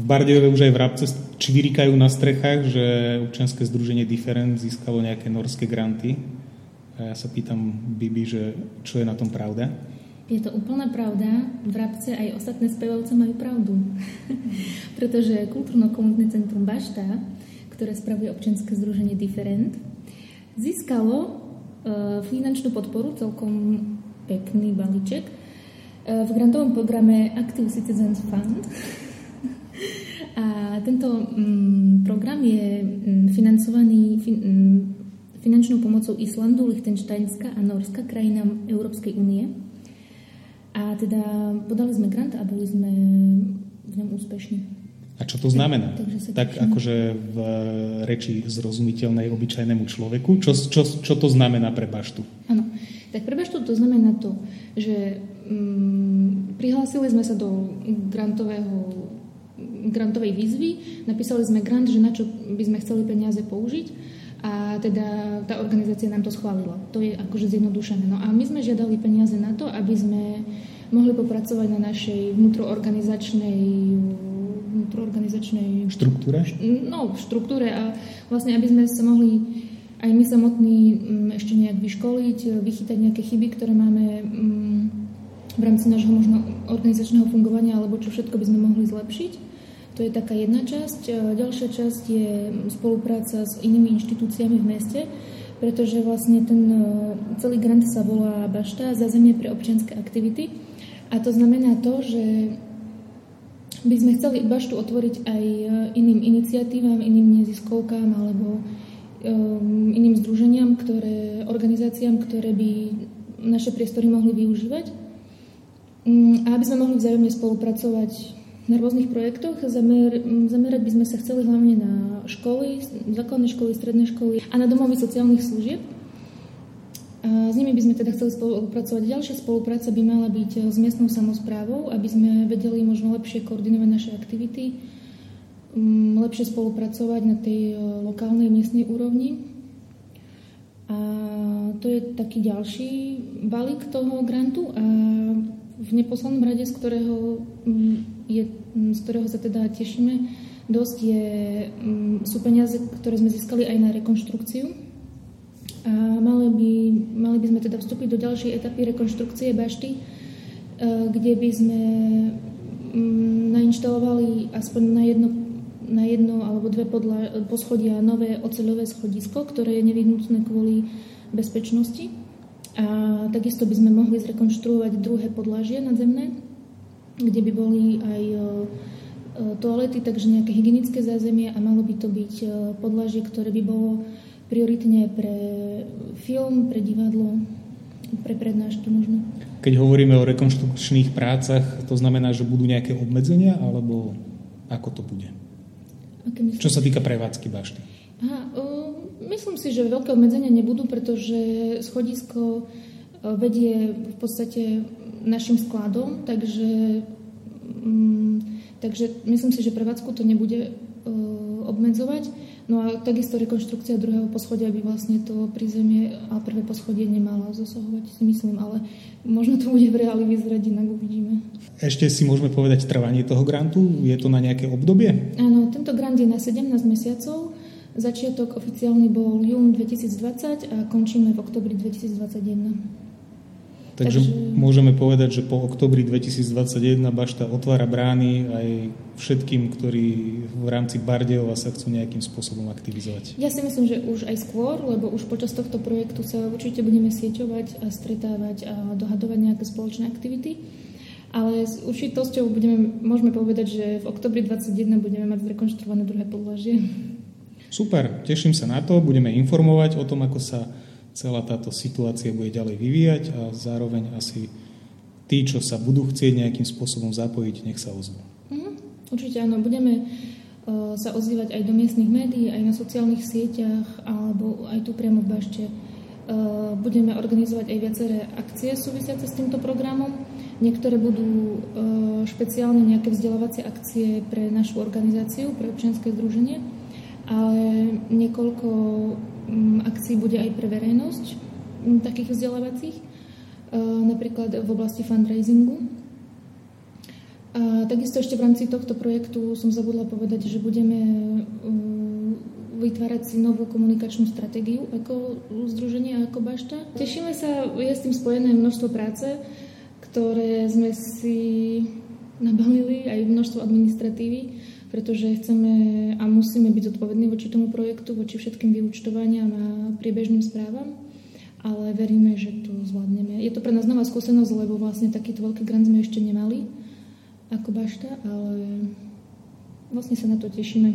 v Bardejove už aj v Rabce čvirikajú na strechách, že občianske združenie Different získalo nejaké norské granty. A ja sa pýtam Bibi, že čo je na tom pravda? Je to úplná pravda. V Rabce aj ostatné spevovce majú pravdu. Pretože kultúrno-komunitné centrum Bašta, ktoré spravuje občianske združenie Different, získalo uh, finančnú podporu, celkom pekný balíček, uh, v grantovom programe Active Citizens Fund, a tento mm, program je mm, financovaný fin, mm, finančnou pomocou Islandu, Liechtensteinska a Norska, krajinám Európskej únie. A teda podali sme grant a boli sme v ňom úspešní. A čo to znamená? Tak, tak akože v reči zrozumiteľnej obyčajnému človeku. Čo, čo, čo to znamená pre baštu? Áno. Tak pre baštu to znamená to, že mm, prihlásili sme sa do grantového grantovej výzvy, napísali sme grant, že na čo by sme chceli peniaze použiť a teda tá organizácia nám to schválila. To je akože zjednodušené. No a my sme žiadali peniaze na to, aby sme mohli popracovať na našej vnútroorganizačnej vnútroorganizačnej štruktúre? No, v štruktúre a vlastne, aby sme sa mohli aj my samotní mm, ešte nejak vyškoliť, vychytať nejaké chyby, ktoré máme mm, v rámci nášho možno organizačného fungovania, alebo čo všetko by sme mohli zlepšiť. To je taká jedna časť. Ďalšia časť je spolupráca s inými inštitúciami v meste, pretože vlastne ten e, celý grant sa volá Bašta za zemie pre občianske aktivity. A to znamená to, že by sme chceli Baštu otvoriť aj e, iným iniciatívam, iným neziskovkám alebo iným združeniam, ktoré, organizáciám, ktoré by naše priestory mohli využívať. Um, a aby sme mohli vzájomne spolupracovať na rôznych projektoch. Zamer, zamerať by sme sa chceli hlavne na školy, základné školy, stredné školy a na domovy sociálnych služieb. A s nimi by sme teda chceli spolupracovať. Ďalšia spolupráca by mala byť s miestnou samozprávou, aby sme vedeli možno lepšie koordinovať naše aktivity, lepšie spolupracovať na tej e, lokálnej miestnej úrovni. A to je taký ďalší balík toho grantu a v neposlednom rade, z ktorého je, z ktorého sa teda tešíme dosť, je, sú peniaze, ktoré sme získali aj na rekonštrukciu. A mali by, mali by sme teda vstúpiť do ďalšej etapy rekonštrukcie bašty, e, kde by sme nainštalovali aspoň na jedno, na jedno alebo dve podla, poschodia nové oceľové schodisko, ktoré je nevyhnutné kvôli bezpečnosti. A takisto by sme mohli zrekonštruovať druhé podlažie nadzemné, kde by boli aj e, e, toalety, takže nejaké hygienické zázemie a malo by to byť e, podlažie, ktoré by bolo prioritne pre film, pre divadlo, pre prednášky možno. Keď hovoríme o rekonštrukčných prácach, to znamená, že budú nejaké obmedzenia, alebo ako to bude? Čo sa týka prevádzky bašty? Myslím si, že veľké obmedzenia nebudú, pretože schodisko vedie v podstate našim skladom, takže, mm, takže myslím si, že prevádzku to nebude uh, obmedzovať. No a takisto rekonštrukcia druhého poschodia by vlastne to prízemie a prvé poschodie nemala zasahovať, si myslím, ale možno to bude v reáli vyzerať inak, uvidíme. Ešte si môžeme povedať trvanie toho grantu? Je to na nejaké obdobie? Áno, tento grant je na 17 mesiacov. Začiatok oficiálny bol jún 2020 a končíme v oktobri 2021. Takže, Takže môžeme povedať, že po oktobri 2021 Bašta otvára brány aj všetkým, ktorí v rámci Bardejova sa chcú nejakým spôsobom aktivizovať. Ja si myslím, že už aj skôr, lebo už počas tohto projektu sa určite budeme sieťovať a stretávať a dohadovať nejaké spoločné aktivity. Ale s určitosťou budeme, môžeme povedať, že v oktobri 2021 budeme mať zrekonštruované druhé podlažie. Super, teším sa na to, budeme informovať o tom, ako sa celá táto situácia bude ďalej vyvíjať a zároveň asi tí, čo sa budú chcieť nejakým spôsobom zapojiť, nech sa ozvú. Mm, určite áno, budeme uh, sa ozývať aj do miestnych médií, aj na sociálnych sieťach, alebo aj tu priamo v Bašte. Uh, budeme organizovať aj viaceré akcie súvisiace s týmto programom. Niektoré budú uh, špeciálne nejaké vzdelávacie akcie pre našu organizáciu, pre občianske združenie, ale niekoľko Mm, akcií bude aj pre verejnosť, mm, takých vzdelávacích, e, napríklad v oblasti fundraisingu. A takisto ešte v rámci tohto projektu som zabudla povedať, že budeme vytvárať si novú komunikačnú stratégiu ako združenie, ako bašta. Tešíme sa, je s tým spojené množstvo práce, ktoré sme si nabalili, aj množstvo administratívy, pretože chceme a musíme byť zodpovední voči tomu projektu, voči všetkým vyučtovaniam a priebežným správam, ale veríme, že to zvládneme. Je to pre nás nová skúsenosť, lebo vlastne takýto veľký grant sme ešte nemali ako bašta, ale vlastne sa na to tešíme.